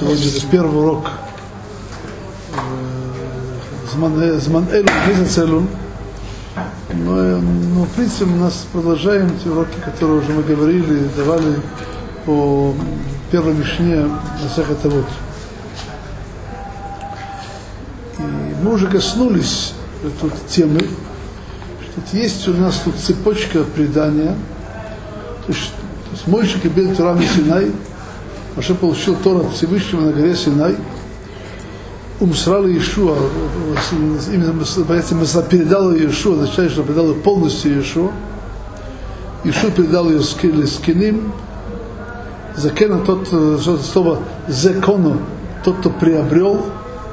Сегодня это первый урок Зман Элу, Месяц Но, но, в принципе, мы нас продолжаем те уроки, которые уже мы говорили, давали по первой Мишне Масаха вот. И мы уже коснулись тут темы, что есть у нас тут цепочка предания, то есть, то есть Мойшик и Бен Турам Синай, Маше получил Тора от Всевышнего на горе Синай, умсрал Иешуа, именно передал Иешуа, означает, что передал полностью Иешуа. Иешуа передал ее скиним, Закена тот, слово закону, тот, кто приобрел,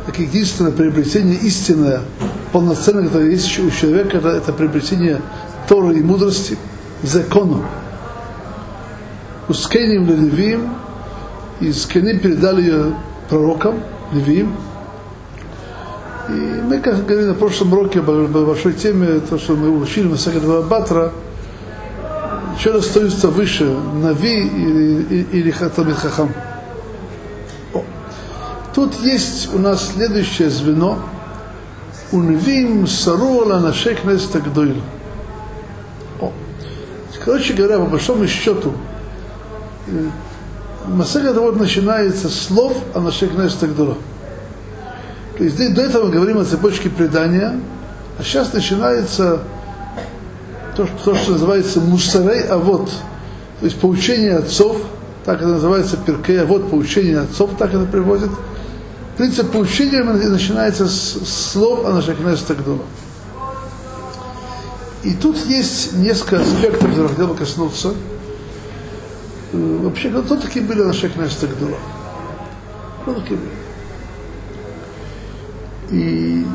как единственное приобретение истинное, полноценное, которое есть у человека, это, это приобретение Торы и мудрости, закону. Ускеним левиим, и скиним передали ее пророкам, левиим. И мы, как говорили на прошлом уроке, в большой теме, то, что мы учили на Сагадова Батра, раз остается выше Нави или, или, Хатамид Хахам. Тут есть у нас следующее звено. Унвим саруала на шекнес тагдойл. Короче говоря, по большому счету, Масеха вот начинается с слов о нашекнес тагдола. То есть до этого мы говорим о цепочке предания, а сейчас начинается то, что, то, что называется мусарей а вот, то есть поучение отцов, так это называется перкей, а вот поучение отцов, так это приводит. Принцип поучения начинается с слов о наших Тагдула. И тут есть несколько аспектов, которых хотел бы коснуться. Вообще, кто такие были наши Тагдула? Кто такие были? И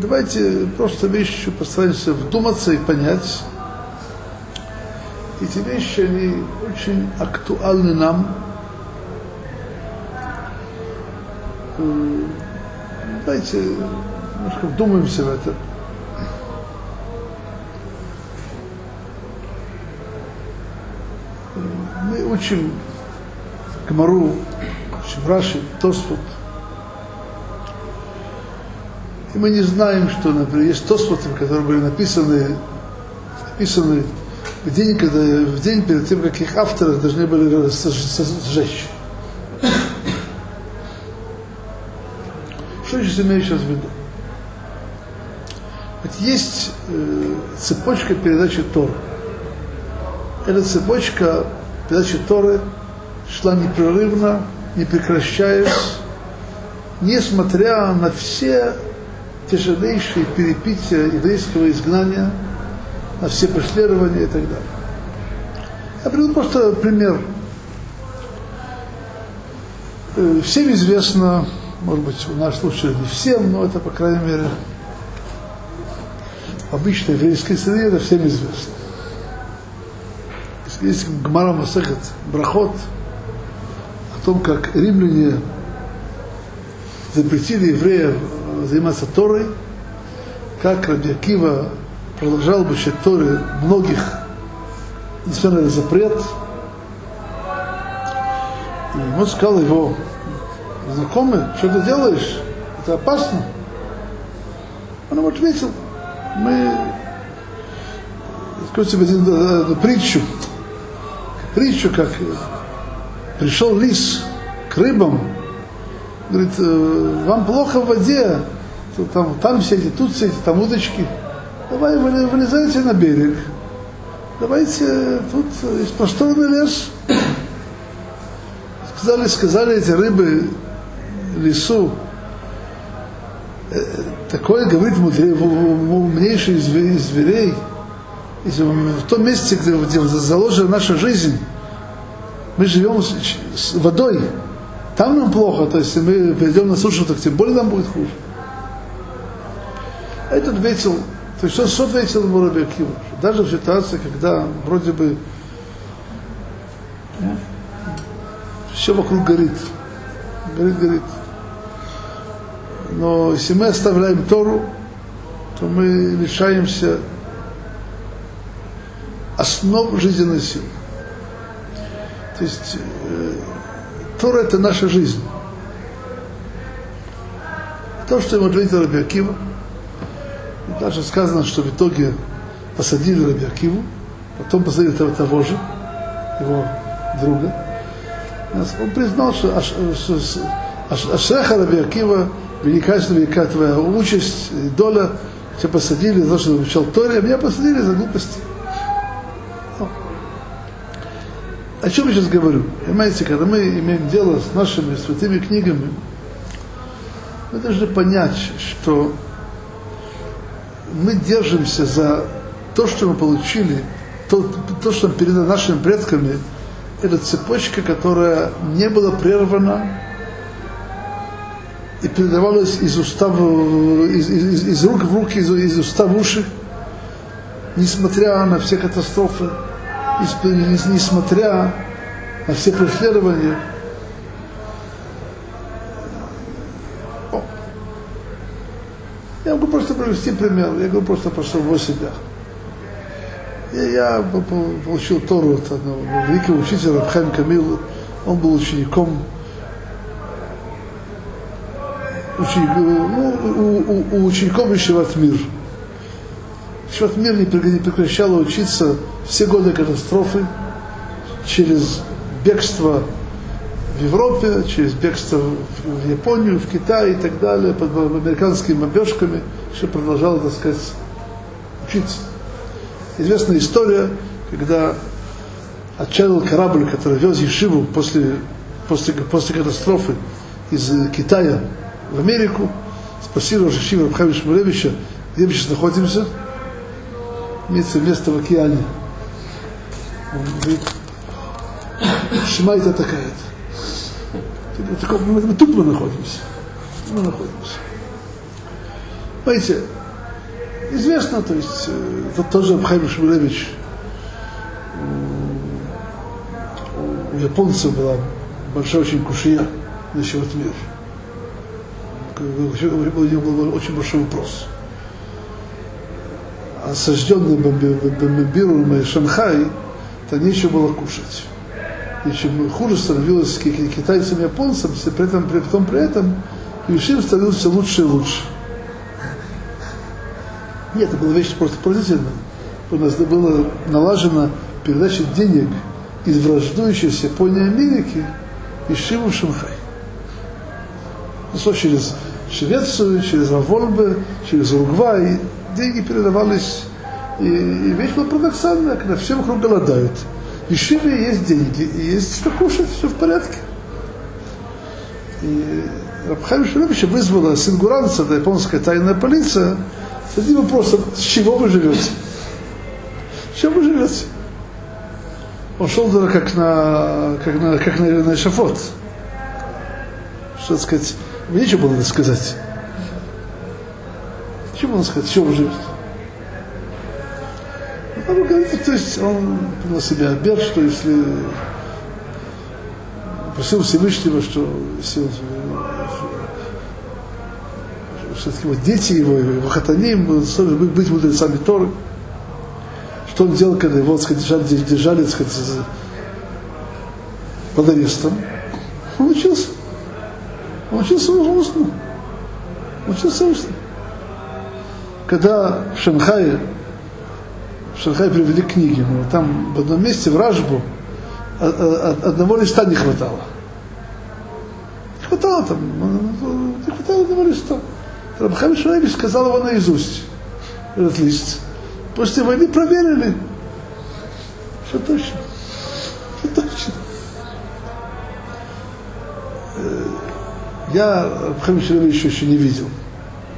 давайте просто вещи постараемся вдуматься и понять. Эти вещи, они очень актуальны нам. Давайте немножко вдумаемся в это. Учим Гмару, учим Раши, Тосфот. И мы не знаем, что, например, есть Тосфоты, которые были написаны, написаны в день, когда, в день перед тем, как их авторы должны были сжечь. Что я имею сейчас в виду? Вот есть э, цепочка передачи Торы. Эта цепочка передачи Торы шла непрерывно, не прекращаясь, несмотря на все тяжелейшие перепития еврейского изгнания, на все преследования и так далее. Я приведу просто пример. Всем известно, может быть, в нашем случае не всем, но это, по крайней мере, в обычной еврейской среде это всем известно. Есть Гмара Масахет Брахот о том, как римляне запретили евреев заниматься Торой, как Раби Акива продолжал бы читать Торы многих, несмотря на запрет. И ему сказал его знакомый, что ты делаешь? Это опасно. Он ему ответил, мы скажу тебе одну притчу, притчу, как пришел лис к рыбам, говорит, вам плохо в воде, там, там сидите, тут сидите, там удочки. Давай вылезайте на берег. Давайте, тут есть просторный лес. Сказали, сказали эти рыбы лесу, такое говорит умнейший из зверей, если в том месте, где, заложена наша жизнь, мы живем с, водой, там нам плохо, то есть мы перейдем на сушу, так тем более нам будет хуже. Этот ответил, то есть он что ответил ему Раби Акива? Даже в ситуации, когда вроде бы все вокруг горит, горит, горит. Но если мы оставляем Тору, то мы лишаемся основ жизненной силы. То есть э, Тора это наша жизнь. То, что ему ответил Раби Акива, даже сказано, что в итоге посадили Раби Акиву, потом посадили того, того же, его друга. Он признал, что Ашреха Раби Акива, великая велика твоя участь, доля, тебя посадили за то, что ты учил Торе, а меня посадили за глупости. О чем я сейчас говорю? Понимаете, когда мы имеем дело с нашими святыми книгами, мы должны понять, что мы держимся за то, что мы получили, то, то что перед нашими предками, это цепочка, которая не была прервана и передавалась из уста в, из, из, из рук в руки, из, из уста в уши, несмотря на все катастрофы, несмотря на все преследования. Я могу просто привести пример, я говорю просто про самого себя. И я получил Тору от одного великого учителя Рабхайм Камил, он был учеником ученик, ну, у, у, у учеников Ишеват Мир. Ишеват Мир не прекращало учиться. Все годы катастрофы. Через бегство в Европе, через бегство в Японию, в Китай и так далее, под американскими бомбежками, еще продолжало, так сказать, учиться. Известная история, когда отчалил корабль, который вез Ешиву после, после, после катастрофы из Китая в Америку, спросил Рашишива Рабхави Шмулевича, где мы сейчас находимся, имеется место в океане. Он говорит, Шимайта такая-то. Мы тут мы находимся. Мы находимся. Понимаете, известно, то есть, это тоже Абхайм Шмулевич, у японцев была большая очень кушия на счет мир. У него был очень большой вопрос. Осажденный бомбируемый Шанхай, то нечего было кушать. И чем хуже становилось китайцам и японцам, при этом, при том при этом, Ишим становился все лучше и лучше. Нет, это была вещь просто поразительная. У нас была налажена передача денег из враждующейся Японии Америки из Шиву в Шанхай. Ну, через Швецию, через Авольбе, через Уругвай. Деньги передавались. И, и вещь была парадоксальная, когда все вокруг голодают. В Ишиве есть деньги, и есть что кушать, все в порядке. И Рабхайм Шулевича вызвала сингуранца, это японская тайная полиция, с одним вопросом, с чего вы живете? С чем вы живете? Он шел туда как на, как на, как на, на эшафот. Что сказать, нечего было сказать. Чего он сказать, вы живете? Он говорит, то есть он на себя обед, что если просил Всевышнего, что если все-таки вот дети его, его хатаним, быть мудрецами Торы. Что он делал, когда его сказать, держали, держали сказать, под арестом? Он учился. Он учился устно. Учился устно. Когда в Шанхае, в Шанхае привели книги, но там в одном месте, в Ражбу, одного листа не хватало. Не хватало там, не хватало одного листа. Рабхам Шуайбиш сказал его наизусть, этот лист. После войны проверили. Все точно. Все точно. Э, я Рабхам Шуайбиш еще не видел.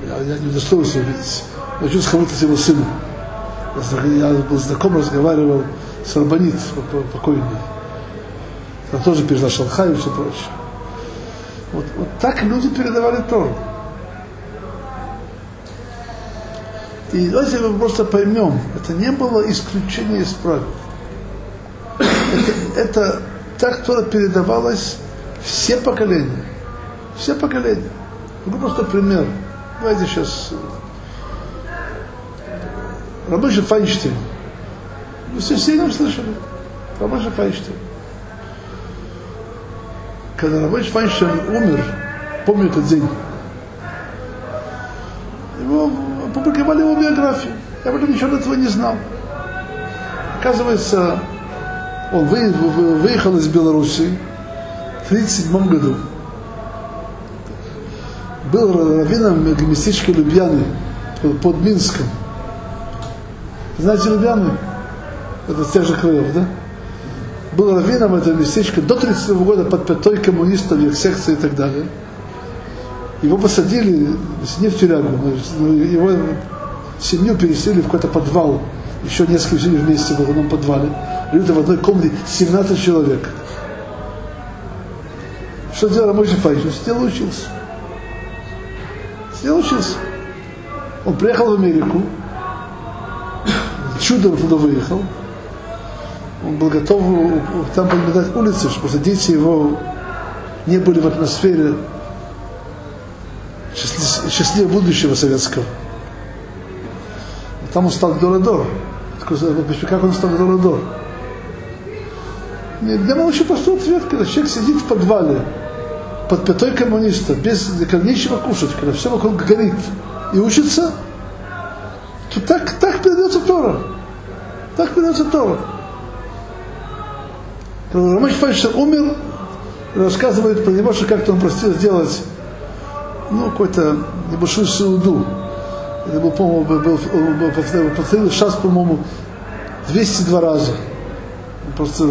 Я, я не удостоился увидеть. Я чувствую, кому-то с его сыном. Я был знаком, разговаривал с Арбанит, покойный. Она тоже пережила Шанхай и все прочее. Вот, вот так люди передавали Тору. И давайте мы просто поймем, это не было исключение из правил. Это, это так, Тора передавалось все поколения. Все поколения. Ну, просто пример. Давайте сейчас Рабочий Файнштейн. Вы все все о слышали? Рабочий Файнштейн. Когда Рабочий Файнштейн умер, помню этот день, Его, опубликовали его биографию. Я об этом ничего до этого не знал. Оказывается, он выехал из Беларуси в 1937 году. Был раввином местечка Любьяны под Минском. Знаете Любьяны? Это с тех же краев, да? Был раввином этого местечка до 30 года под пятой коммунистов, их секции и так далее. Его посадили, не в тюрягу, его семью переселили в какой-то подвал. Еще несколько жили вместе в одном подвале. Люди в одной комнате 17 человек. Что делал Рамойши Файш? Сидел и учился. Сидел учился. Он приехал в Америку, чудом туда выехал. Он был готов там подметать улицы, чтобы дети его не были в атмосфере счастливого будущего советского. Там он стал Дорадор. Как он стал Дорадор? Для очень простой ответ, когда человек сидит в подвале под пятой коммуниста, без когда нечего кушать, когда все вокруг горит, и учится, то так, так передается Тора. Так передается Тора. Рамаш Файшер умер, рассказывает про него, что как-то он просил сделать ну, какой-то небольшую сауду. Это был, по-моему, был, был, повторил, повторил сейчас, по-моему, 202 раза. Просто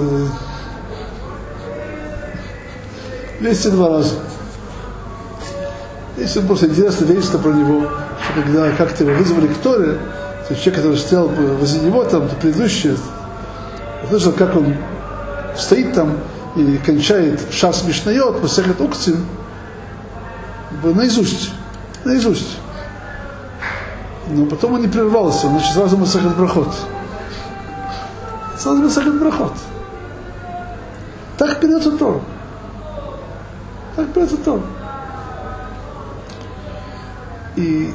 202 раза. Если просто интересно вещь про него, что когда как-то его вызвали к Торе, то человек, который стоял возле него, там, предыдущий, слышал, как он стоит там и кончает шас Мишнайот, Масехет Укцин, наизусть, наизусть. Но потом он не прервался, значит, сразу Масехет Брахот. Сразу Масехет Брахот. Так придется Тор. Так придется Тор. И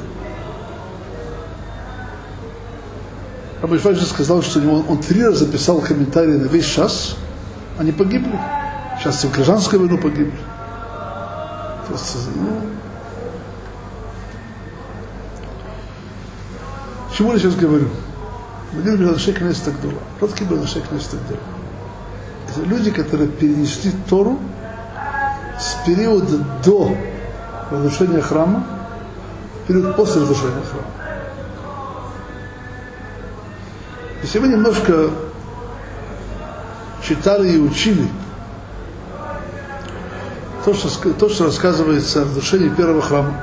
Рабишвай же сказал, что он, три раза писал комментарии на весь час, они погибли. Сейчас в гражданскую войну погибли. Просто, ну, Чему я сейчас говорю? Говорим Белашей Кнест Агдула. Кто такие Белашей Кнест Агдула? Это люди, которые перенесли Тору с периода до разрушения храма период после разрушения храма. Если мы немножко читали и учили то, что, то, что рассказывается о разрушении первого храма,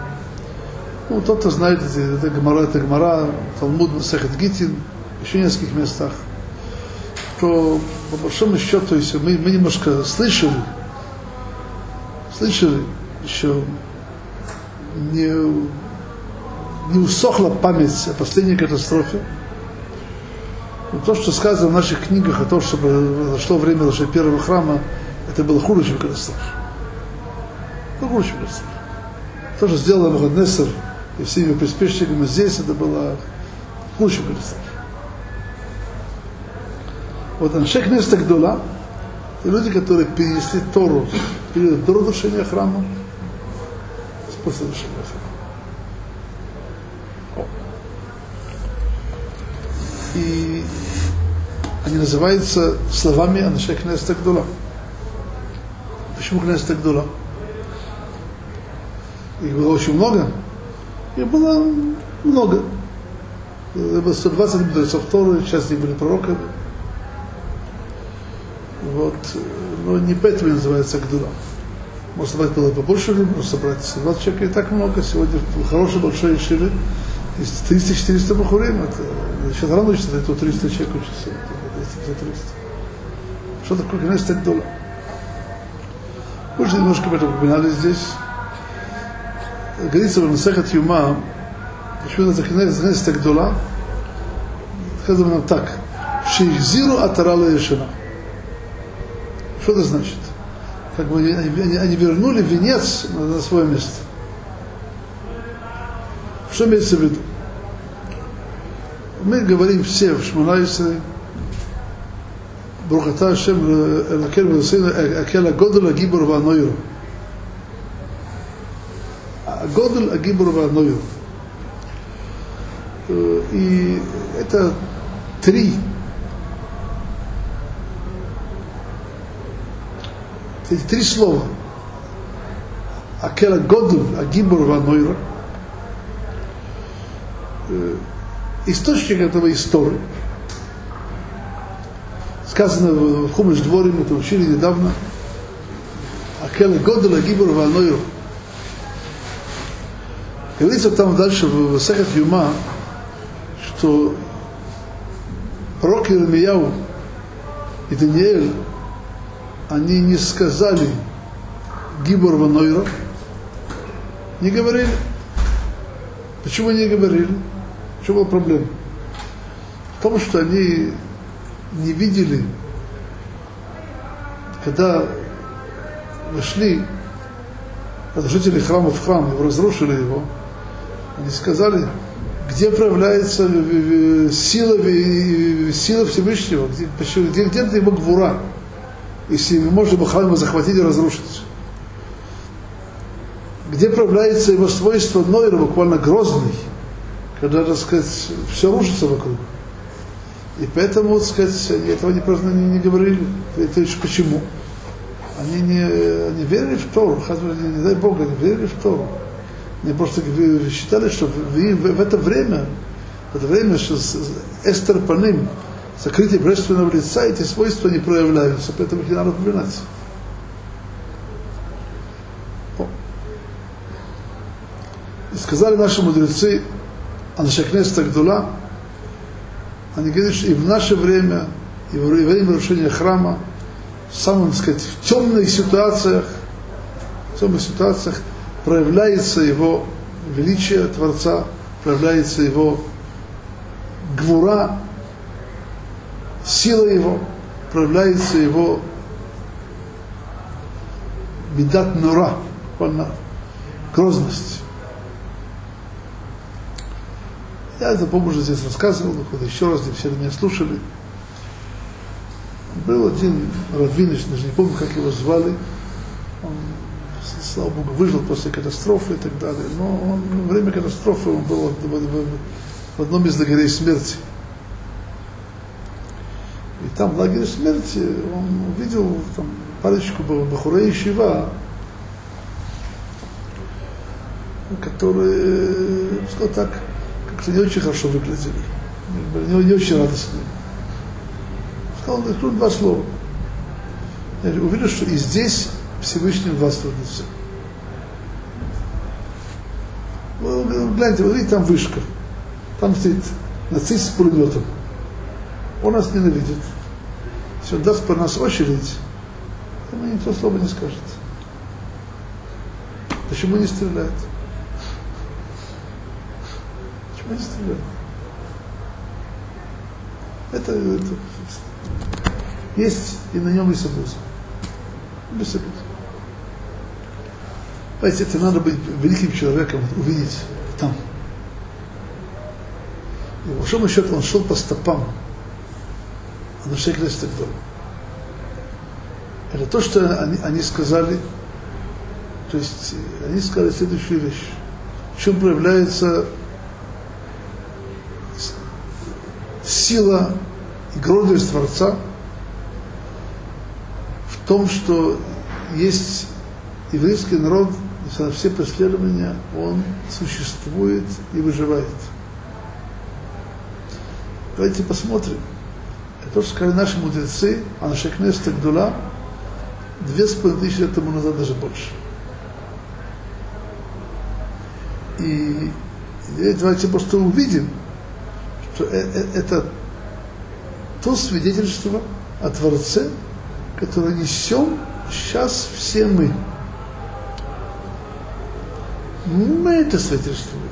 ну, тот, кто знает, это, Гмара, это Гмара, Талмуд, Масахет Гитин, еще в нескольких местах, то по большому счету, если мы, мы немножко слышали, слышали, еще не, не усохла память о последней катастрофе, то, что сказано в наших книгах о том, что произошло время нашего первого храма, это было хуже, чем катастрофа. Это хуже, чем катастрофа. То, что сделал Махаднесер и все его приспешниками здесь, это было хуже, чем катастрофа. Вот Аншек Неста Гдула, люди, которые перенесли Тору период до разрушения храма, после разрушения храма. И они называются словами Аншек Неста Гдула. Почему Кнеста Гдула? Их было очень много. Их было много. Было 120 мудрецов Торы, часть них были пророками. Вот. Но не поэтому называется Гдула. Может собрать было побольше людей, может собрать 120 человек, и так много. Сегодня в хорошей большой шире есть 300-400 бахурим. Это, сейчас рано учится, это 300 человек учатся. 300. Что такое Кнеста Гдула? Мы уже немножко об этом упоминали здесь. Говорится в Масахат Юма, почему это Кнеста Гдула, сказано нам так. Шейхзиру атарала решена. Что это значит? Как бы они, они, вернули венец на, на свое место. Что имеется в виду? Мы говорим все в Шманайсе, ברוכתה השם אלוקינו ועשינו הקל הגודל הגיבור והנויר. הגודל הגיבור והנויר. Э, и это три эти три слова Акела Годл, Агибур Ванойра, источник этого истории. Сказано в Хумыш Дворе, мы это учили недавно, Акела Годл, Агибур Ванойра. Говорится там дальше в Сахат Юма, что пророк Иеремияу и Даниэль, они не сказали Гибор Ванойра, не говорили. Почему не говорили? В чем была проблема? В том, что они не видели, когда вошли жители храма в храм, и разрушили его, они сказали, где проявляется сила, сила Всевышнего, где, где, где его гвура, если можно бы храм захватить и разрушить где проявляется его свойство Нойра, буквально грозный, когда, так сказать, все рушится вокруг. И поэтому, так сказать, они этого не, не, не говорили. Это еще почему? Они не, они верили в Тору, не, не дай Бог, они верили в Тору. Они просто считали, что в, в, в это время, в это время, что Эстер Паним, сокрытие божественного лица, эти свойства не проявляются, поэтому их не надо упоминать. Сказали наши мудрецы, Аншакнеста Гдула, они говорят, что и в наше время, и во время разрушения храма, в самых, так сказать, в темных ситуациях, в темных ситуациях проявляется его величие Творца, проявляется его гвура, сила его, проявляется его бедат нура, грозность. Я это, по уже здесь рассказывал, еще раз, все меня слушали. Был один Равиныч, даже не помню, как его звали. Он, слава Богу, выжил после катастрофы и так далее. Но он, во время катастрофы он был в, одном из лагерей смерти. И там в лагере смерти он увидел там, парочку Бахурей Шива, которые, сказал так, не очень хорошо выглядели. Не, не очень радостные. Сказал, да, два слова. Я увидел, что и здесь Всевышний властвует над всем. Гляньте, вот видите, там вышка. Там стоит нацист с пулеметом. Он нас ненавидит. Если он даст по нас очередь, ему никто слова не скажет. Почему не стреляет? Стреляет? Это, это есть и на нем есть обуз. Без обуз. Понимаете, это надо быть великим человеком, увидеть там. И по большому счету он шел по стопам Анашей Крестагдор. Это то, что они, они сказали, то есть они сказали следующую вещь. В чем проявляется сила и гордость Творца в том, что есть еврейский народ, несмотря на все преследования, он существует и выживает. Давайте посмотрим. Это то, что сказали наши мудрецы, а наша кнеста Гдула, две с половиной тысячи лет тому назад, даже больше. И давайте просто увидим, что э, э, это то свидетельство о Творце, которое несем сейчас все мы. Мы это свидетельствуем.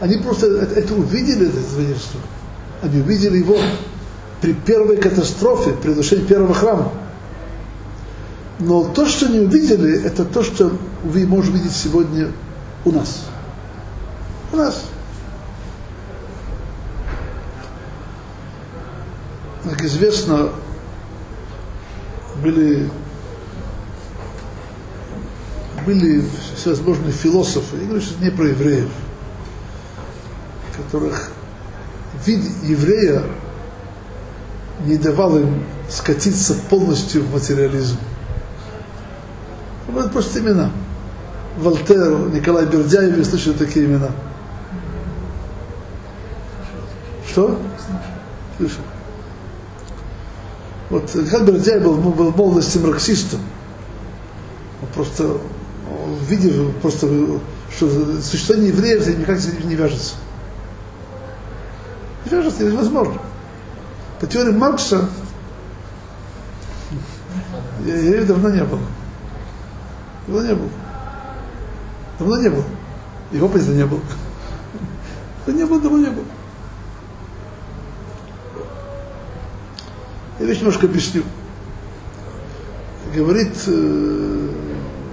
Они просто это, это увидели, это свидетельство. Они увидели его при первой катастрофе, при разрушении первого храма. Но то, что не увидели, это то, что вы можете видеть сегодня у нас. У нас. Как известно, были, были всевозможные философы, я говорю сейчас не про евреев, которых вид еврея не давал им скатиться полностью в материализм. Это просто имена. Вольтер, Николай Бердяев, вы слышали такие имена. Что? Слышал. Вот Николай Бердяев был, был в молодости марксистом. Он просто, он видел просто, что существование евреев никак не вяжется. Не вяжется, невозможно. По теории Маркса евреев давно не было. Давно не было. Давно не было. Его опыта не было. Да не было, давно не было. Я вещь немножко объясню. Говорит, э,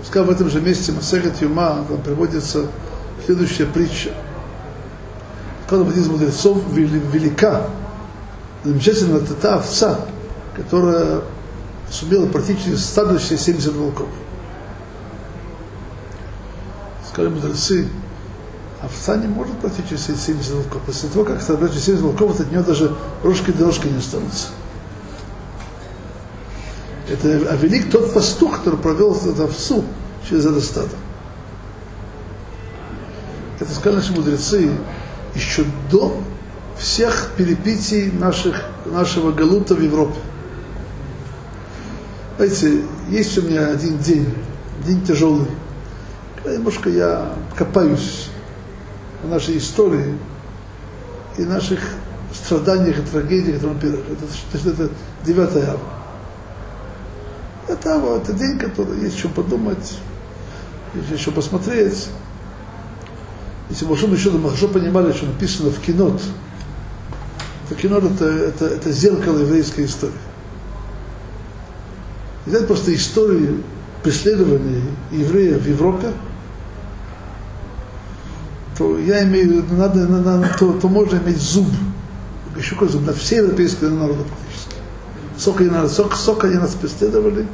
сказал в этом же месте Масехет Юма, там приводится следующая притча. Когда один из мудрецов велика, замечательно, это та овца, которая сумела практически стадо 70 волков. Сказали мудрецы, овца не может практически 70 волков. После того, как собрать 70 волков, от нее даже рожки дорожки не останутся. Это, а велик тот пастух, который провел эту овцу через это стадо. Это сказали наши мудрецы еще до всех перепитий наших, нашего галута в Европе. Знаете, есть у меня один день, день тяжелый. Когда немножко я копаюсь в нашей истории и наших страданиях и трагедиях, которые мы пережили. Это, это 9 августа. Это, вот, это день, который есть что подумать, есть еще посмотреть. Если большому счету мы хорошо понимали, что написано в кинот, то кино это, это, это зеркало еврейской истории. Взять просто историю преследования евреев в Европе, то я имею, надо, надо, то, то можно иметь зуб, еще какой зуб, на все европейские народы. Сколько нас, сколько, сколько они нас преследовали,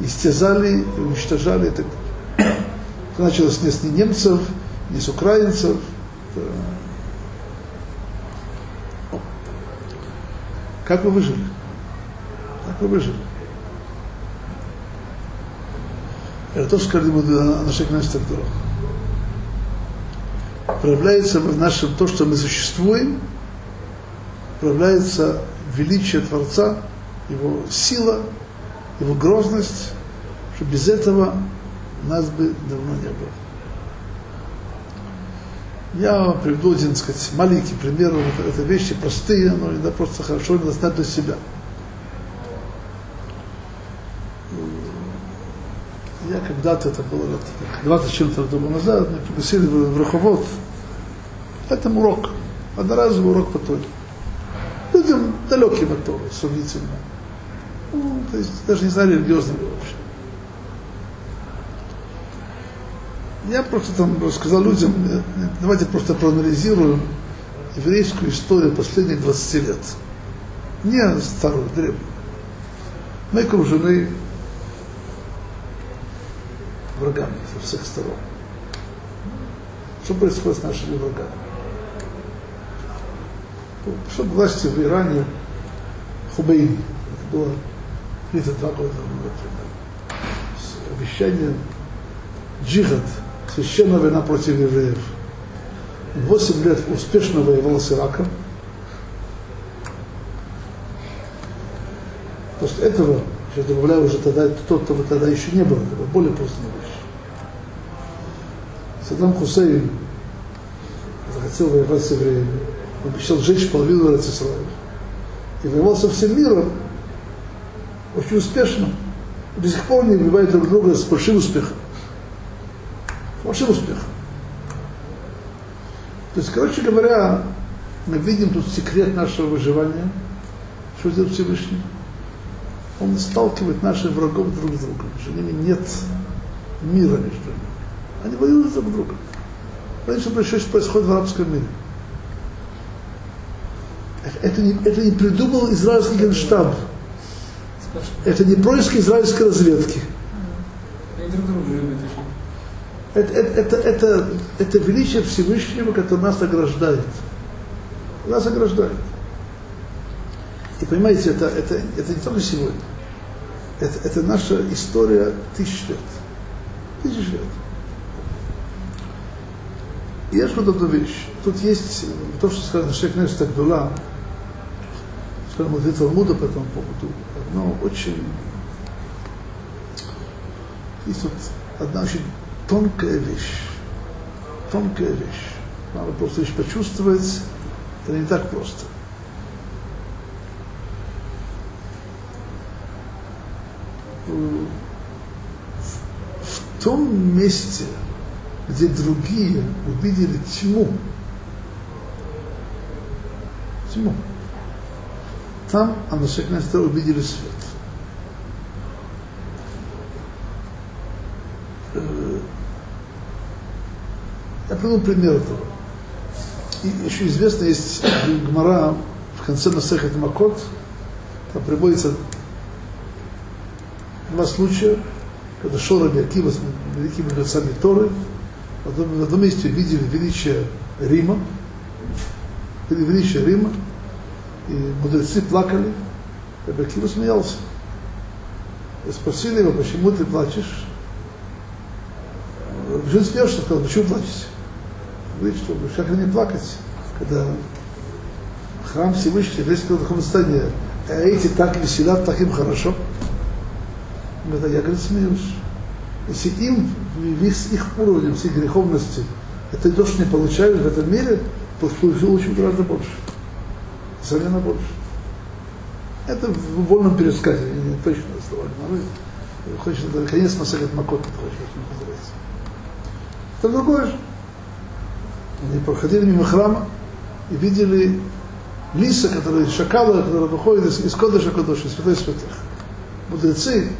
истязали, уничтожали так. Это началось не с немцев, не с украинцев. Как вы выжили? Как вы выжили? Это то, что сказали на наших дорог. Проявляется в нашем то, что мы существуем, проявляется величие Творца, его сила, его грозность, что без этого нас бы давно не было. Я приведу один, так сказать, маленький пример. Это, это вещи простые, но иногда просто хорошо надо знать для себя. Я когда-то, это было лет 20 чем-то тому назад, меня пригласили в, в Руховод. Это урок. Одноразовый урок по. Людям далеким от Торы, сравнительно. То есть даже не знали религиозным вообще. Я просто там рассказал людям, э, давайте просто проанализируем еврейскую историю последних 20 лет. Не старую, древнюю. Мы окружены врагами со всех сторон. Что происходит с нашими врагами? Что власти в Иране, Хубейни, это было 32 года с обещанием джихад, священная война против евреев. Восемь лет успешно воевал с Ираком. После этого, сейчас добавляю уже тогда, тот, кто тогда еще не был, это было более поздняя вещь. Саддам Хусейн захотел воевать с евреями. Обещал сжечь половину Израиля. И воевал со всем миром очень успешно. До сих пор не убивают друг друга с большим успехом большим успехом. То есть, короче говоря, мы видим тут секрет нашего выживания, что делает Всевышний. Он сталкивает наших врагов друг с другом. Между ними нет мира между ними. Они воюют друг с другом. Раньше что происходит в арабском мире. Это не, это не придумал израильский генштаб. Это не происки израильской разведки. Это, это, это, это, это величие Всевышнего, которое нас ограждает. нас ограждает. И понимаете, это, это, это не только сегодня. Это, это наша история тысяч лет. Тысяч лет. И есть вот одна вещь. Тут есть то, что сказано, что Кнессет Агдула, скажем, вот Талмуда по этому поводу, одно очень... Есть вот одна очень тонкая вещь. Тонкая вещь. Надо просто лишь почувствовать, это не так просто. В том месте, где другие увидели тьму, тьму, там Анашек Нестер увидели свет. Э, я приведу пример этого. И еще известно, есть Гмара в конце Насехет Макот, там приводится два случая, когда шел Раби Акива с великими мудрецами Торы, в одном, в одном месте видели величие Рима, величие Рима, и мудрецы плакали, Раби Акива смеялся. И спросили его, почему ты плачешь? Жен смеешься, сказал, почему плачете? Говорит, что как не плакать, когда храм Всевышний, весь в таком состоянии, а эти так веселят, так им хорошо. Говорит, я, говорит, смеюсь. Если им, с их уровнем, с их греховностью, это то, что не получают в этом мире, то получил очень гораздо больше. Несомненно больше. Это в вольном пересказе, не точно слова не Хочешь, это конец Масалет Макот, это очень называется. Это другое же. Они проходили мимо храма и видели лиса, который, шакала, который выходит из, из Кодыша Кодыша, из святой святых. Мудрецы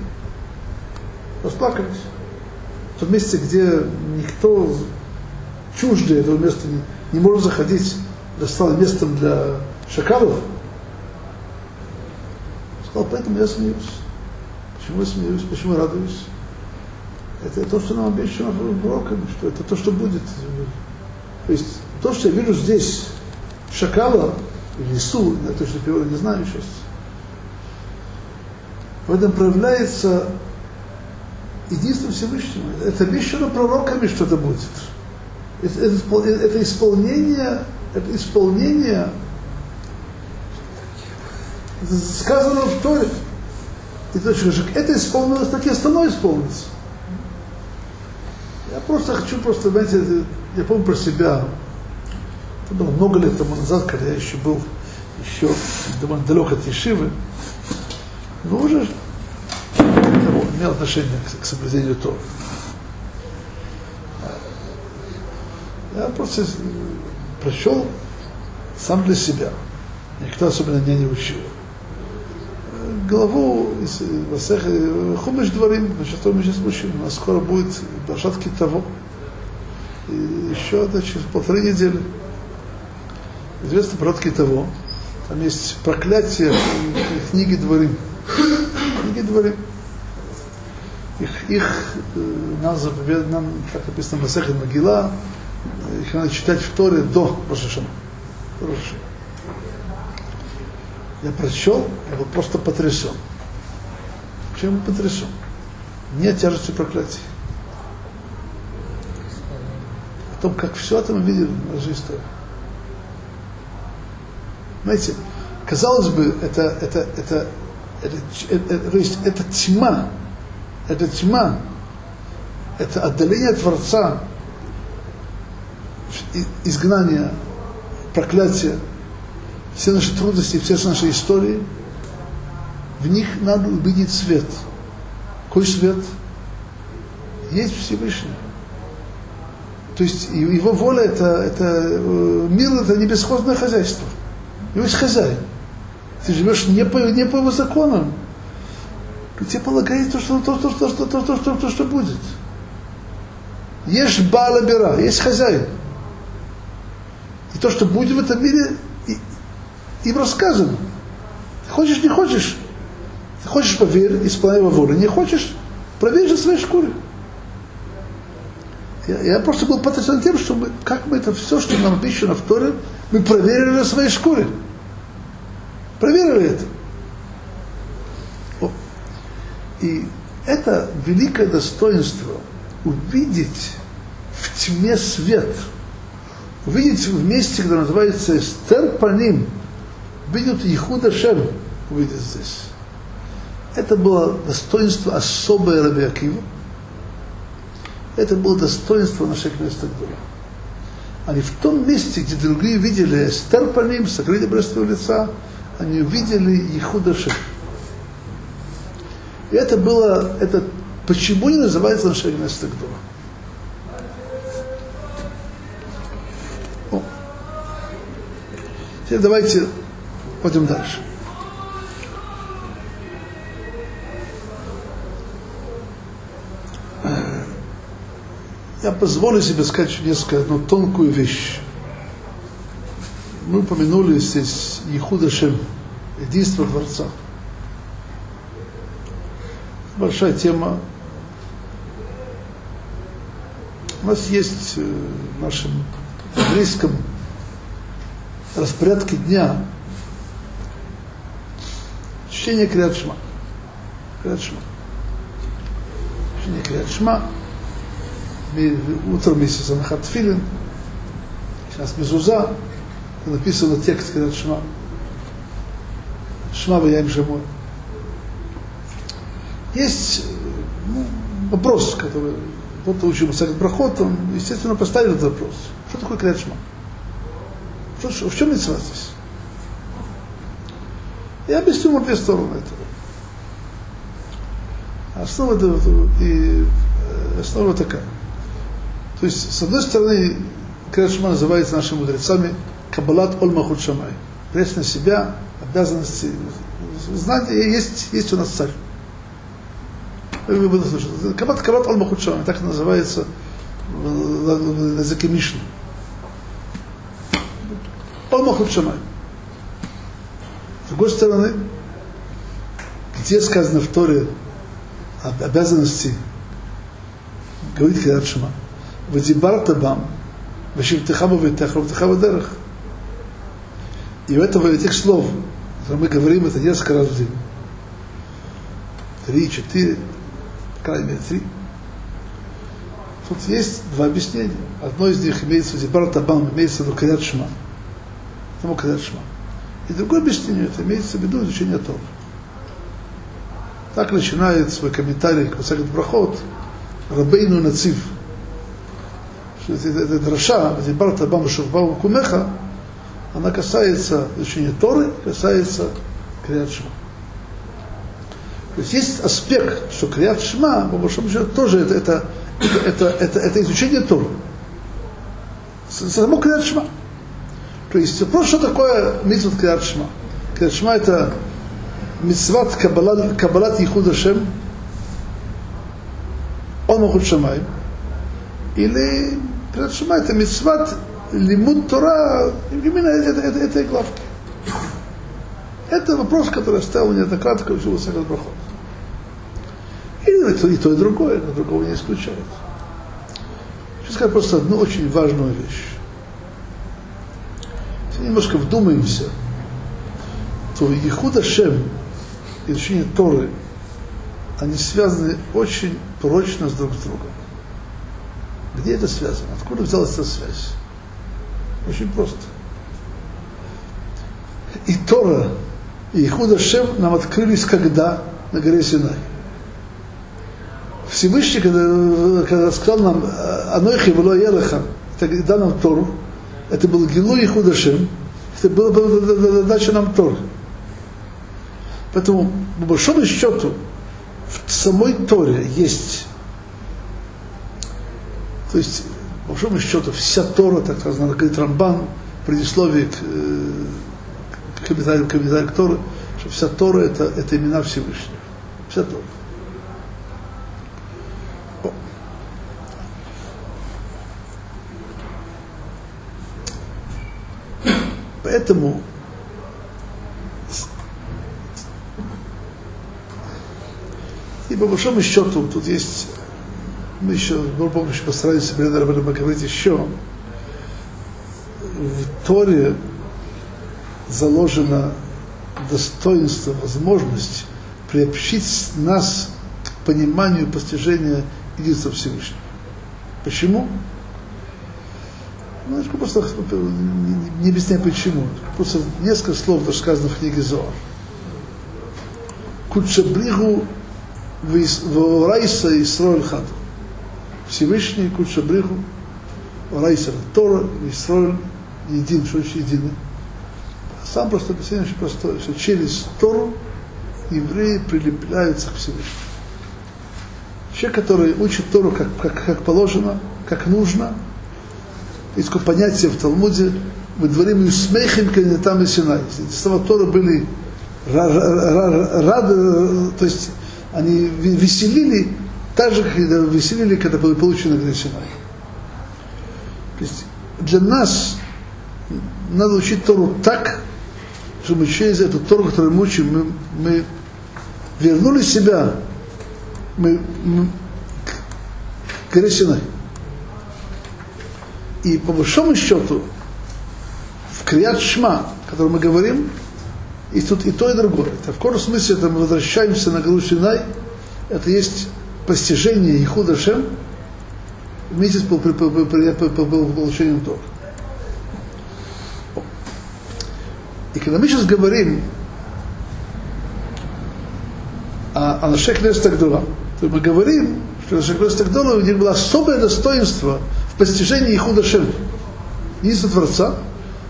расплакались. В том месте, где никто чуждый этого места не, не может заходить, это стало местом для шакалов. Сказал, поэтому я смеюсь. Почему я смеюсь, почему я радуюсь? Это то, что нам обещано пророками, что это то, что будет. То есть то, что я вижу здесь, шакала, или лесу, я точно перевода не знаю сейчас, в этом проявляется единство Всевышнего. Это обещано пророками, что это будет. Это, это, это исполнение, это исполнение сказано в Торе. И то, что это исполнилось, так и остальное исполнится. Я просто хочу, просто, знаете, я помню про себя. Это было много лет тому назад, когда я еще был еще довольно далек от Ешивы. Но уже имел отношение к, к соблюдению Тора. Я просто прочел сам для себя. Никто особенно меня не учил. Главу из Хумыш Дворим, значит, мы сейчас учим. У нас скоро будет Башат того. Еще это через полторы недели. Известно про того. Там есть проклятие книги Дворим. Книги Дворим их, их э, нам заповедано, нам, как написано в Масехе Могила, их надо читать в Торе до Рошашана. Я прочел, я был просто потрясен. Чем потрясен? Нет тяжести проклятий. О том, как все это мы видели в нашей истории. Знаете, казалось бы, это, это, это, это, это, это, это тьма, это тьма, это отдаление Творца, изгнание, проклятие, все наши трудности, все наши истории, в них надо увидеть свет. Какой свет? Есть Всевышний. То есть его воля это, это э, мир это не бесхозное хозяйство. Его есть хозяин. Ты живешь не по, не по его законам. Тебе полагается то, что то, то, то, что, то, то, что, то, что будет. Есть балабера, есть хозяин. И то, что будет в этом мире, им рассказано. Ты хочешь, не хочешь. Ты хочешь поверь, исполняй его волю. Не хочешь, проверь же своей шкуры. Я, я просто был потрясен тем, что мы, как мы это все, что нам обещано в Торе, Мы проверили на своей шкуре. Проверили это. О. И это великое достоинство увидеть в тьме свет. Увидеть в месте, где называется Эстер Увидеть Ихуда Шем, увидеть здесь. Это было достоинство особое Раби Акива. Это было достоинство наших мест Гдула. Они в том месте, где другие видели Эстер Паним, сокрытие божественного лица, они увидели Ихуда Шем. И это было, это почему не называется наше место Гдула? О. Теперь давайте пойдем дальше. Я позволю себе сказать несколько, одну тонкую вещь. Мы упомянули здесь Ехуда Шем, единство Творца. Большая тема. У нас есть в нашем еврейском распорядке дня чтение Криадшма. Криадшма. Чтение Криадшма утром месяца на Хатфилин, сейчас Мезуза, написано текст Кират Шма. Шма Ваяем Шамой. Есть ну, вопрос, который кто-то учил Масахат Брахот, он, естественно, поставил этот вопрос. Что такое Шма? Что, в чем митцва здесь? Я объясню вам две стороны этого. Основа, и, основа такая. То есть, с одной стороны, Кришма называется нашими мудрецами Кабалат Оль Махут Шамай. Принять на себя обязанности. Знание есть, есть у нас царь. Вы будете слышать. Кабат, кабат Оль Махут Шамай. Так называется на языке Мишны. Оль Махут Шамай. С другой стороны, где сказано в Торе об обязанности говорить Кират Шма? Вадибарта бам, вашивтахаба витахрубтахаба дарах. И в этого этих слов, которые мы говорим, это несколько раз в день. Три, четыре, крайней мере, три. Тут есть два объяснения. Одно из них имеется в Дибар Табам, имеется в Кадят Шма. Тому Кадят Шма. И другое объяснение, это имеется в виду изучение Тора. Так начинает свой комментарий к Масахат Брахот Рабейну Нацив – эта дроша, Дибарта Бам Шурбау Кумеха, она касается изучения Торы, касается Крият Шма. То есть есть аспект, что Крият Шма, по большому счету, тоже это, это, это, это, это изучение Торы. Само Крият Шма. То есть вопрос, что такое митцвот Крият Шма? Крият Шма это митцват Кабалат, Кабалат Ихуда Шем, он Махут Шамай, или Крат Шма это митцват лимуд Тора, именно это, это, этой главки. Это вопрос, который оставил неоднократно, учил Сахар Брахот. И, и то, и другое, но другого не исключает. Сейчас сказать просто одну очень важную вещь. Немножко вдумаемся, то Ихуда Шем и изучение Торы, они связаны очень прочно с друг с другом. Где это связано? Откуда взялась эта связь? Очень просто. И Тора, и Ихуда Шем нам открылись когда? На горе Синай. Всевышний, когда, когда сказал нам Анойхи Вело Елеха, это дал нам Тору, это был Гилу и Худашем, это было, было дача нам Тор. Поэтому, по большому счету, в самой Торе есть то есть, по большому счету, вся Тора, так сказано, говорит Рамбан, предисловие к, э, к комментарию, к комментарию к Торе, что вся Тора это, это имена Всевышнего. Вся Тора. О. Поэтому и по большому счету тут есть мы еще, Бог помощи, постарались перед об этом еще. в Торе заложено достоинство, возможность приобщить нас к пониманию постижения единства Всевышнего. Почему? Ну, это просто не, не объясняю почему. Просто несколько слов даже сказано в книге Зоар. Кучабригу в Исроэль Хаду. Всевышний Кучабригу Райса Тора, Исроэль един, что еще единый. Сам просто объяснение очень простое, что через Тору евреи прилепляются к Всевышнему. Человек, который учит Тору как, как, как положено, как нужно, есть такое понятие в Талмуде, мы дворим и смехим там и Синай. Слова Тора были рады, то есть они веселили так же, как веселили, когда были получены на Синай. То есть для нас надо учить Тору так, чтобы через эту Тору, которую мы учим, мы, мы вернули себя мы, мы, к Синай. И по большому счету, в Крият Шма, о котором мы говорим, и тут и то, и другое. Это в каком смысле это мы возвращаемся на гору Синай, это есть постижение Ихуда Шем вместе с получением Тора. И когда мы сейчас говорим о, о нашей Кнесте Агдула, то мы говорим, что наша Кнесте Агдула у них было особое достоинство в постижении Ихуда Шем. Единство Творца,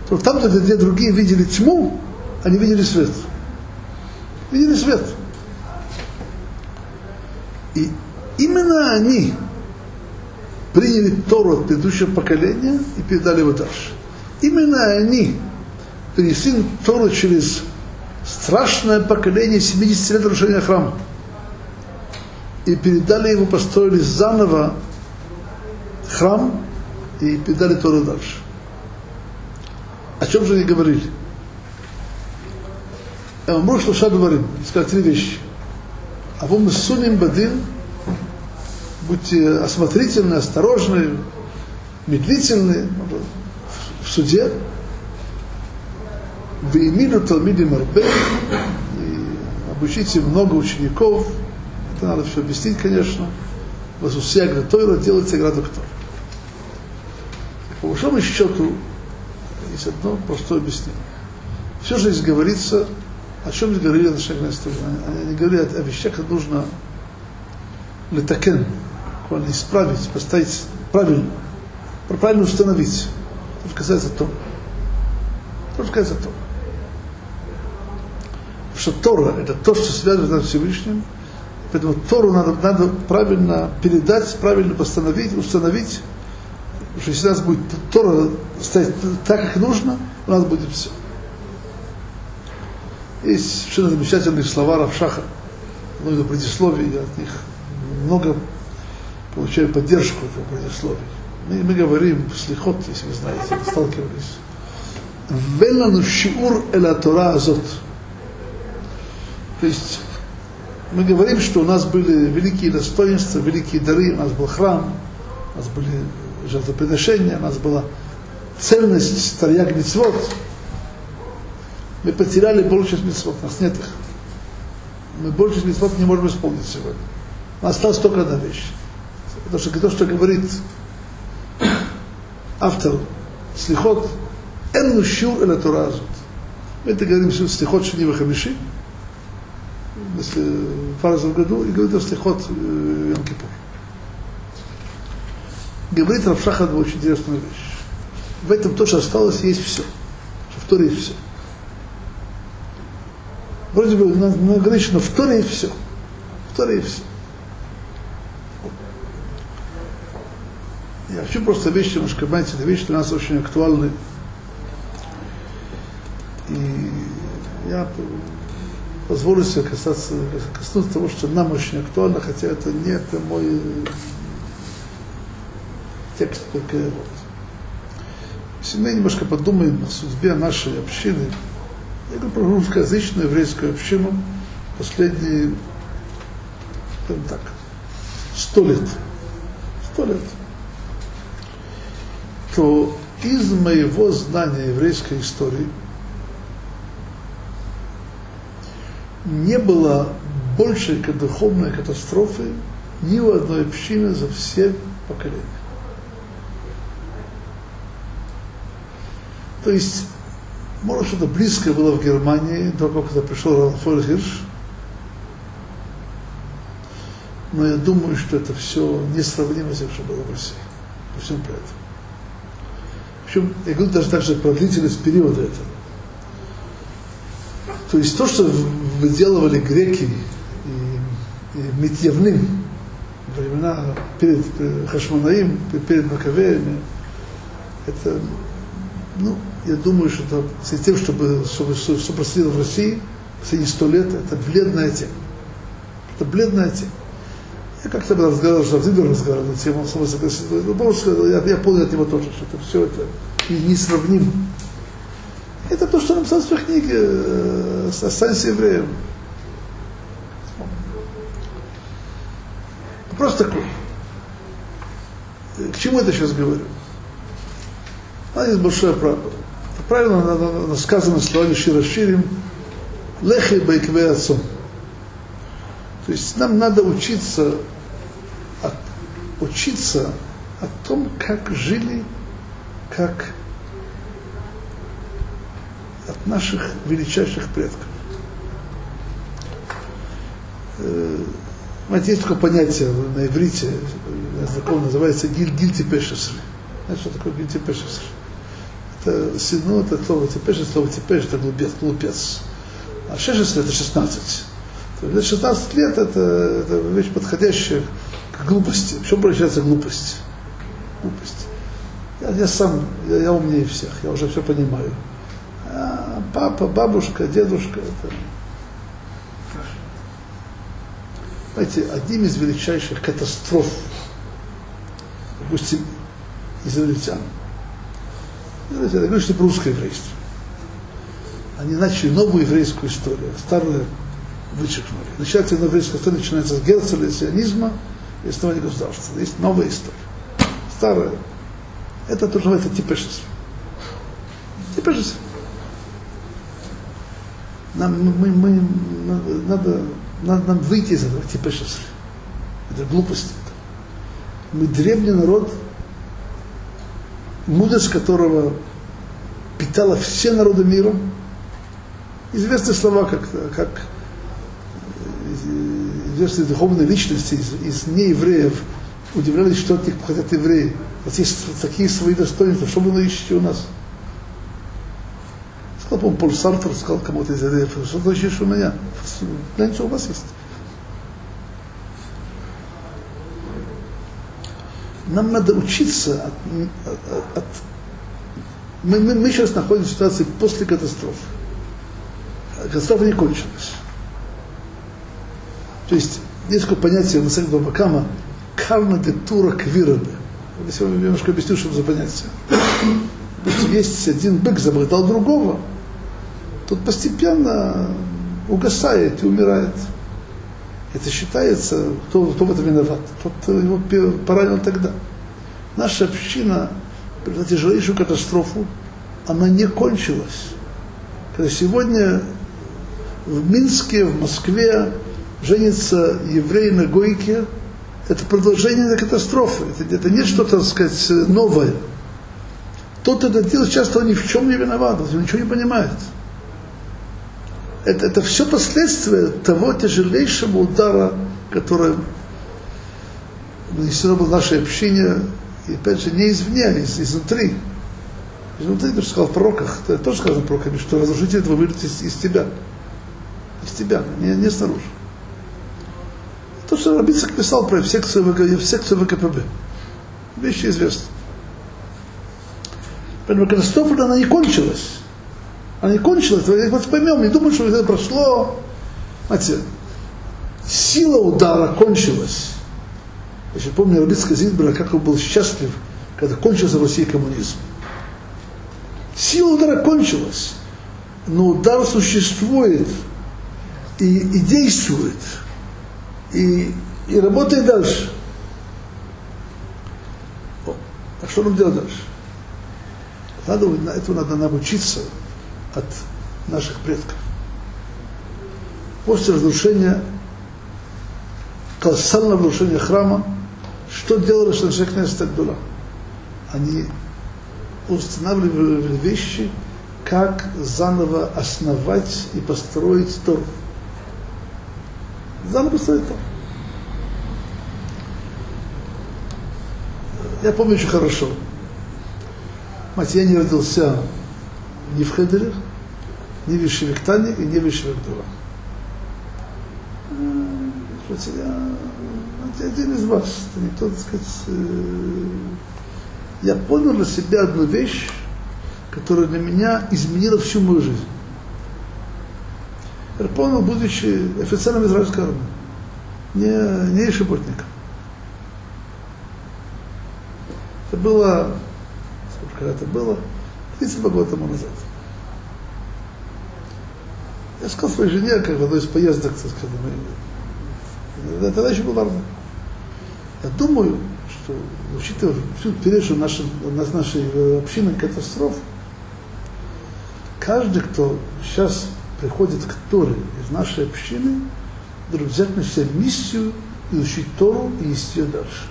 то там, где другие видели тьму, они видели свет. Видели свет. И именно они приняли Тору от предыдущего поколения и передали его дальше. Именно они принесли Тору через страшное поколение 70 лет разрушения храма. И передали его, построили заново храм и передали Тору дальше. О чем же они говорили? Эмамру Шлуша говорим, сказать три вещи. А вы мы сунем бадин, будьте осмотрительны, осторожны, медлительны в суде. Вы имели Талмиди Марбе, и обучите много учеников. Это надо все объяснить, конечно. Вас у всех Тойра делается Градоктор. По большому счету, есть одно простое объяснение. Все же здесь говорится о чем здесь говорили наши Агнесты? Они, говорили о, вещах, которые нужно летакен, буквально исправить, поставить правильно, правильно установить. То, что касается то. То, что касается то. Потому что Тора – это то, что связано с Всевышним, поэтому Тору надо, надо правильно передать, правильно постановить, установить, что если у нас будет Тора стоять так, как нужно, у нас будет все. Есть совершенно замечательные слова Равшаха, ну, это предисловие, я от них много получаю поддержку в предисловии. Мы, мы говорим слихот, если вы знаете, сталкивались. Велану шиур эла Тора азот. То есть мы говорим, что у нас были великие достоинства, великие дары, у нас был храм, у нас были жертвоприношения, у нас была ценность Тарьяг Мицвод, мы потеряли большую митцвот, у нас нет их. Мы часть митцвот не можем исполнить сегодня. У нас осталась только одна вещь. Потому что то, что говорит автор слихот, энну щур эля туразут. Мы это говорим в слихот Шнива Хамиши, если пару раз в году, и говорит о слихот э, Говорит Равшаха очень интересную вещь. В этом то, что осталось, есть все. В Торе есть все. Вроде бы многогречно, в Торе и все. В Торе и все. Я хочу просто вещи немножко понять, это вещи для нас очень актуальны. И я позволю себе касаться, коснуться того, что нам очень актуально, хотя это не это мой текст, только вот. Мы немножко подумаем о судьбе нашей общины, я говорю про русскоязычную еврейскую общину последние, скажем так, сто лет. Сто лет. То из моего знания еврейской истории не было большей духовной катастрофы ни у одной общины за все поколения. То есть, может, что-то близкое было в Германии, до когда пришел Рафаэль Хирш, но я думаю, что это все несравнимо с тем, что было в России. По всем по этому. Причем, я говорю даже так же про длительность периода этого. То есть то, что выделывали греки и, и Митьявным, времена перед Хашманаим, перед Маковеями, это, ну, я думаю, что это, с тем, чтобы, чтобы, что происходило в России последние сто лет, это бледная тема. Это бледная тема. Я как-то разговаривал, что Авдидор разговаривал на тему, он со мной согласился. Я, я понял от него тоже, что это все это несравнимо. Это то, что написал в своей книге э, «Останься евреем». Вопрос такой. К чему это сейчас говорю? А есть большое правило. Правильно сказано словами Широширим «Лехи байкве отцом». То есть нам надо учиться, от, учиться о том, как жили, как от наших величайших предков. Знаете, есть такое понятие на иврите, закон называется гиль, гильти пешесри. Знаете, что такое гильти пешесри? Это ну, это слово типеш, слово типеш, это глупец, глупец. А шешесри это 16. То есть 16 лет это, это вещь подходящая к глупости. В чем превращается глупость? Глупость. Я, я сам, я, я умнее всех, я уже все понимаю. А папа, бабушка, дедушка, это Знаете, одним из величайших катастроф, допустим, израильтян, я говорю, что русское еврейство. Они начали новую еврейскую историю, старую вычеркнули. Начинается еврейская история начинается с Герцеля, сионизма и основания государства. Есть новая история. Старая. Это тоже называется типешество. Типешество. Нам, мы, мы, надо надо нам выйти из этого сейчас. Это глупость. Мы древний народ, мудрость которого питала все народы мира. Известные слова, как, как известные духовные личности из, из неевреев удивлялись, что от них хотят евреи. Вот есть такие свои достоинства, что вы ищете у нас? Сказал, по-моему, Поль Сартер сказал кому-то из евреев, что ты ищешь у меня? Что у вас есть. Нам надо учиться от, от, от мы, мы, мы сейчас находимся в ситуации после катастрофы. Катастрофа не кончилась. То есть есть такое понятие на сайте Бабакама карма де тура квирабе. Я сегодня немножко объясню, что это за понятие. Есть один бык забрал другого, тот постепенно угасает и умирает. Это считается, кто, кто в этом виноват. Тот его поранил тогда. Наша община пережила тяжелейшую катастрофу, она не кончилась. Когда сегодня в Минске, в Москве женится еврей на гойке, это продолжение этой катастрофы. Это, это не что-то, так сказать, новое. Тот это делает часто он ни в чем не виноват, он ничего не понимает это, это все последствия того тяжелейшего удара, который нанесено было нашей общине, и опять же не извне, а из, изнутри. Изнутри, ты же сказал в пророках, ты тоже сказал в пророках, что разрушитель этого выйдет из, из тебя. Из тебя, не, не снаружи. То, что Рабицак писал про в секцию, в секцию ВКПБ. Вещи известны. Поэтому катастрофа, она не кончилась она не кончилась, вот поймем, не думаю, что это прошло. Знаете, сила удара кончилась. Я еще помню Рабицкая Зидбера, как он был счастлив, когда кончился в России коммунизм. Сила удара кончилась, но удар существует и, и действует, и, и работает дальше. О, а что нам делать дальше? Надо, этого надо научиться от наших предков. После разрушения, колоссального разрушения храма, что делали Шаншекнес Тагдула? Они устанавливали вещи, как заново основать и построить Тору. Заново построить Тору. Я помню очень хорошо. Мать, я не родился ни в Хедере, ни в Ишевиктане и ни в Ишевиктура. Я один из вас, это никто, так сказать, я понял для себя одну вещь, которая для меня изменила всю мою жизнь. Я понял, будучи офицером израильской армии, не, не шиботником. Это было, сколько это было, 32 года тому назад. Я сказал своей жене, как в одной из поездок, так сказать, мы, тогда еще был армия. Я думаю, что, учитывая всю пережившую нашу, нашей э, общины катастроф, каждый, кто сейчас приходит к Торе из нашей общины, на себя миссию и учить Тору и нести ее дальше.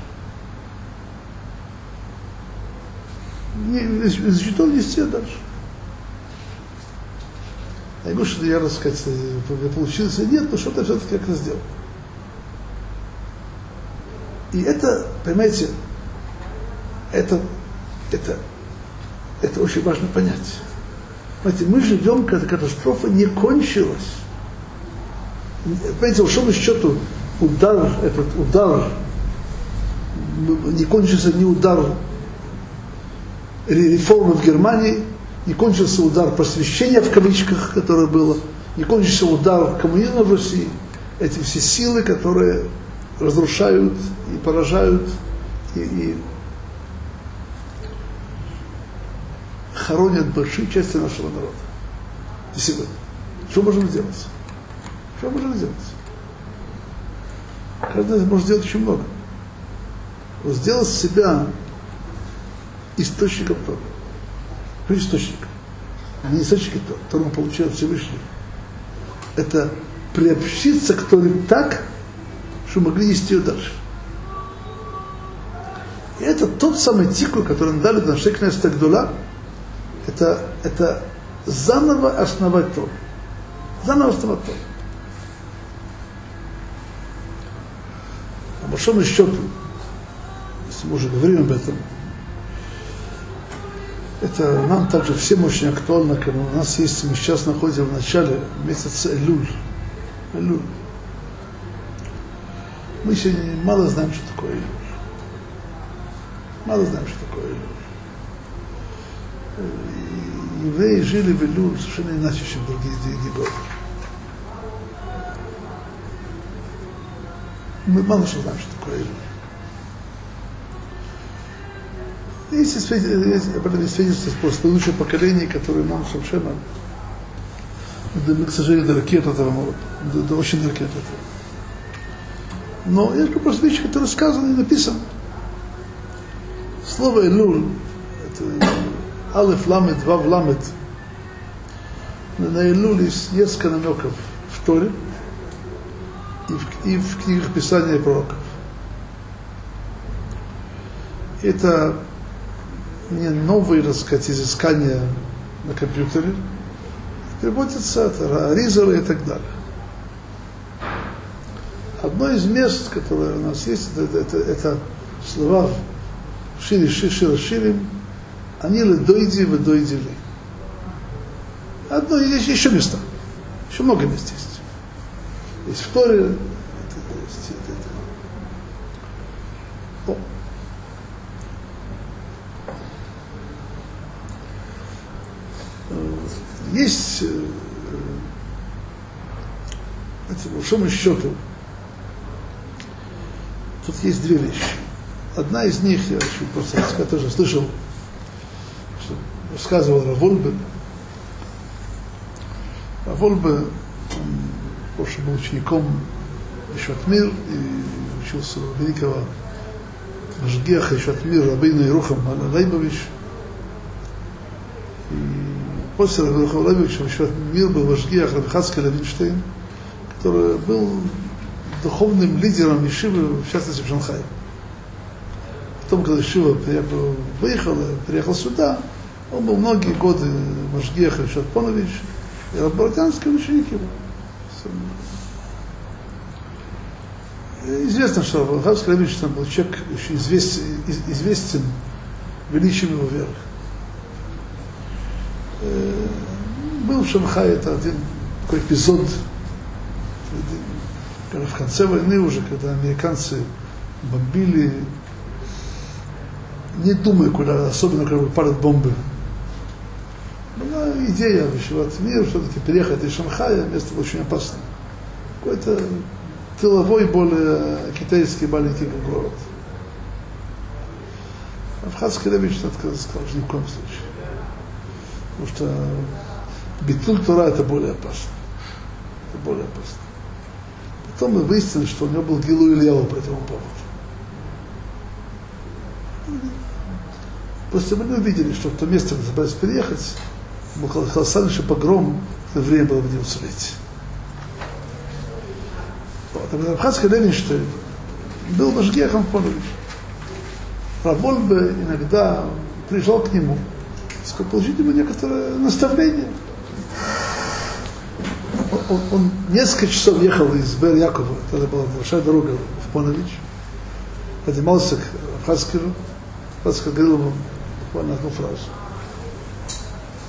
Нести ее дальше. Я говорю, что я, сказать, получилось или нет, но что-то все-таки как-то сделал. И это, понимаете, это, это, это очень важно понять. Понимаете, мы живем, когда катастрофа не кончилась. Понимаете, из счету удар, этот удар, не кончился ни удар реформы в Германии, не кончился удар просвещения в кавычках, которое было, не кончился удар коммунизма в России. Эти все силы, которые разрушают и поражают, и, и хоронят большие части нашего народа. И сегодня. Что можем сделать? Что можем сделать? Каждый может сделать очень много. Но сделать себя источником Тора. Источником. А не источником Тора, который он получил Всевышний. Это приобщиться к Торе так, что могли нести ее дальше. И это тот самый тикву, который нам дали на Шекнес Тагдула, это, это заново основать то. Заново основать то. По большому счету, если мы уже говорим об этом, это нам также всем очень актуально, когда у нас есть, мы сейчас находимся в начале месяца Элюль. Элюль. Мы сегодня мало знаем, что такое Элюль. Мало знаем, что такое Элюль. Евреи жили в Элюль совершенно иначе, чем другие дни года. Мы мало что знаем, что такое Элюль. Есть свидетельства просто предыдущего поколения, которые нам совершенно мы, к сожалению, далеки от этого, до, до очень далеки от этого. Но есть просто вещи, которые сказаны и написаны. Слово Элюль, это Алеф Ламет, Вав Ламет, на Элюль есть несколько намеков в Торе и в, и в книгах Писания пророков. Это не новые, так сказать, изыскания на компьютере, переводится от Ризера и так далее. Одно из мест, которое у нас есть, это, это, это слова Шири Шишира Ширим, они ли дойди вы дойди ли. Одно, есть еще места. Еще много мест есть. Есть в Торе, это, есть, это, это. О. Есть, по большому счету, тут есть две вещи. Одна из них, я еще просто я тоже слышал, что рассказывал Равольбе. Равольбе, он позже был учеником Ишватмир и учился у великого Машгеха Ишватмир Рабейна Ирухам Лайбович. И после Рахуловича еще мир был Вашгиях Рабихацкий Левинштейн, который был духовным лидером Ешивы, в частности в Шанхае. Потом, когда Ешива приехал, выехал, приехал сюда, он был многие годы Машгех Решат Понович, и Раббарканский ученик его. Известно, что Вахавский Левич там был человек очень известен, известен величием его веры. Был в Шанхае, это один такой эпизод, в конце войны уже, когда американцы бомбили, не думая куда, особенно когда падают бомбы. Была идея вещевать мир, все-таки переехать из Шанхая, место очень опасное. Какой-то тыловой, более китайский маленький город. Абхазский Левич сказал, что ни в коем случае. Потому что Битуль Тора это более опасно. Это более опасно. Потом мы выяснили, что у него был Гилу Ильяу по этому поводу. После мы увидели, что в то место, где собирались переехать, был колоссальнейший погром, это время было в 11 лет. Вот. Абхазский Ленинштейн был Машгехом Понович. Равольбе иногда приезжал к нему, сказал, получите ему некоторое наставление. Он, он, несколько часов ехал из Бер Якова, это была большая дорога в Понович, поднимался к Абхазскому, Абхазский говорил ему буквально одну фразу.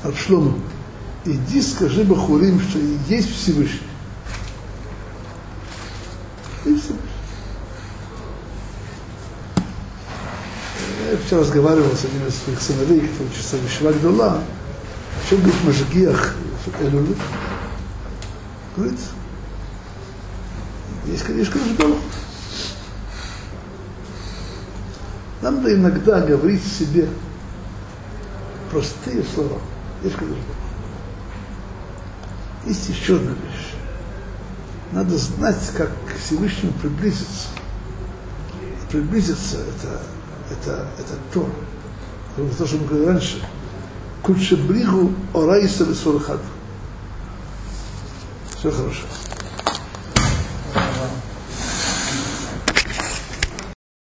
Аршлому, иди скажи Бахурим, что есть Всевышний. И Всевышний. Я вчера разговаривал с одним из своих сыновей, который учится в Ишива Гдула, о чем говорит Мажгиях Элюлю. Говорит, есть, конечно, Гдула. Надо иногда говорить себе простые слова. Есть Есть еще одна вещь. Надо знать, как к Всевышнему приблизиться. Приблизиться это, это, это то, то, что мы говорили раньше. Кучебригу орайса весурхад. Все хорошо.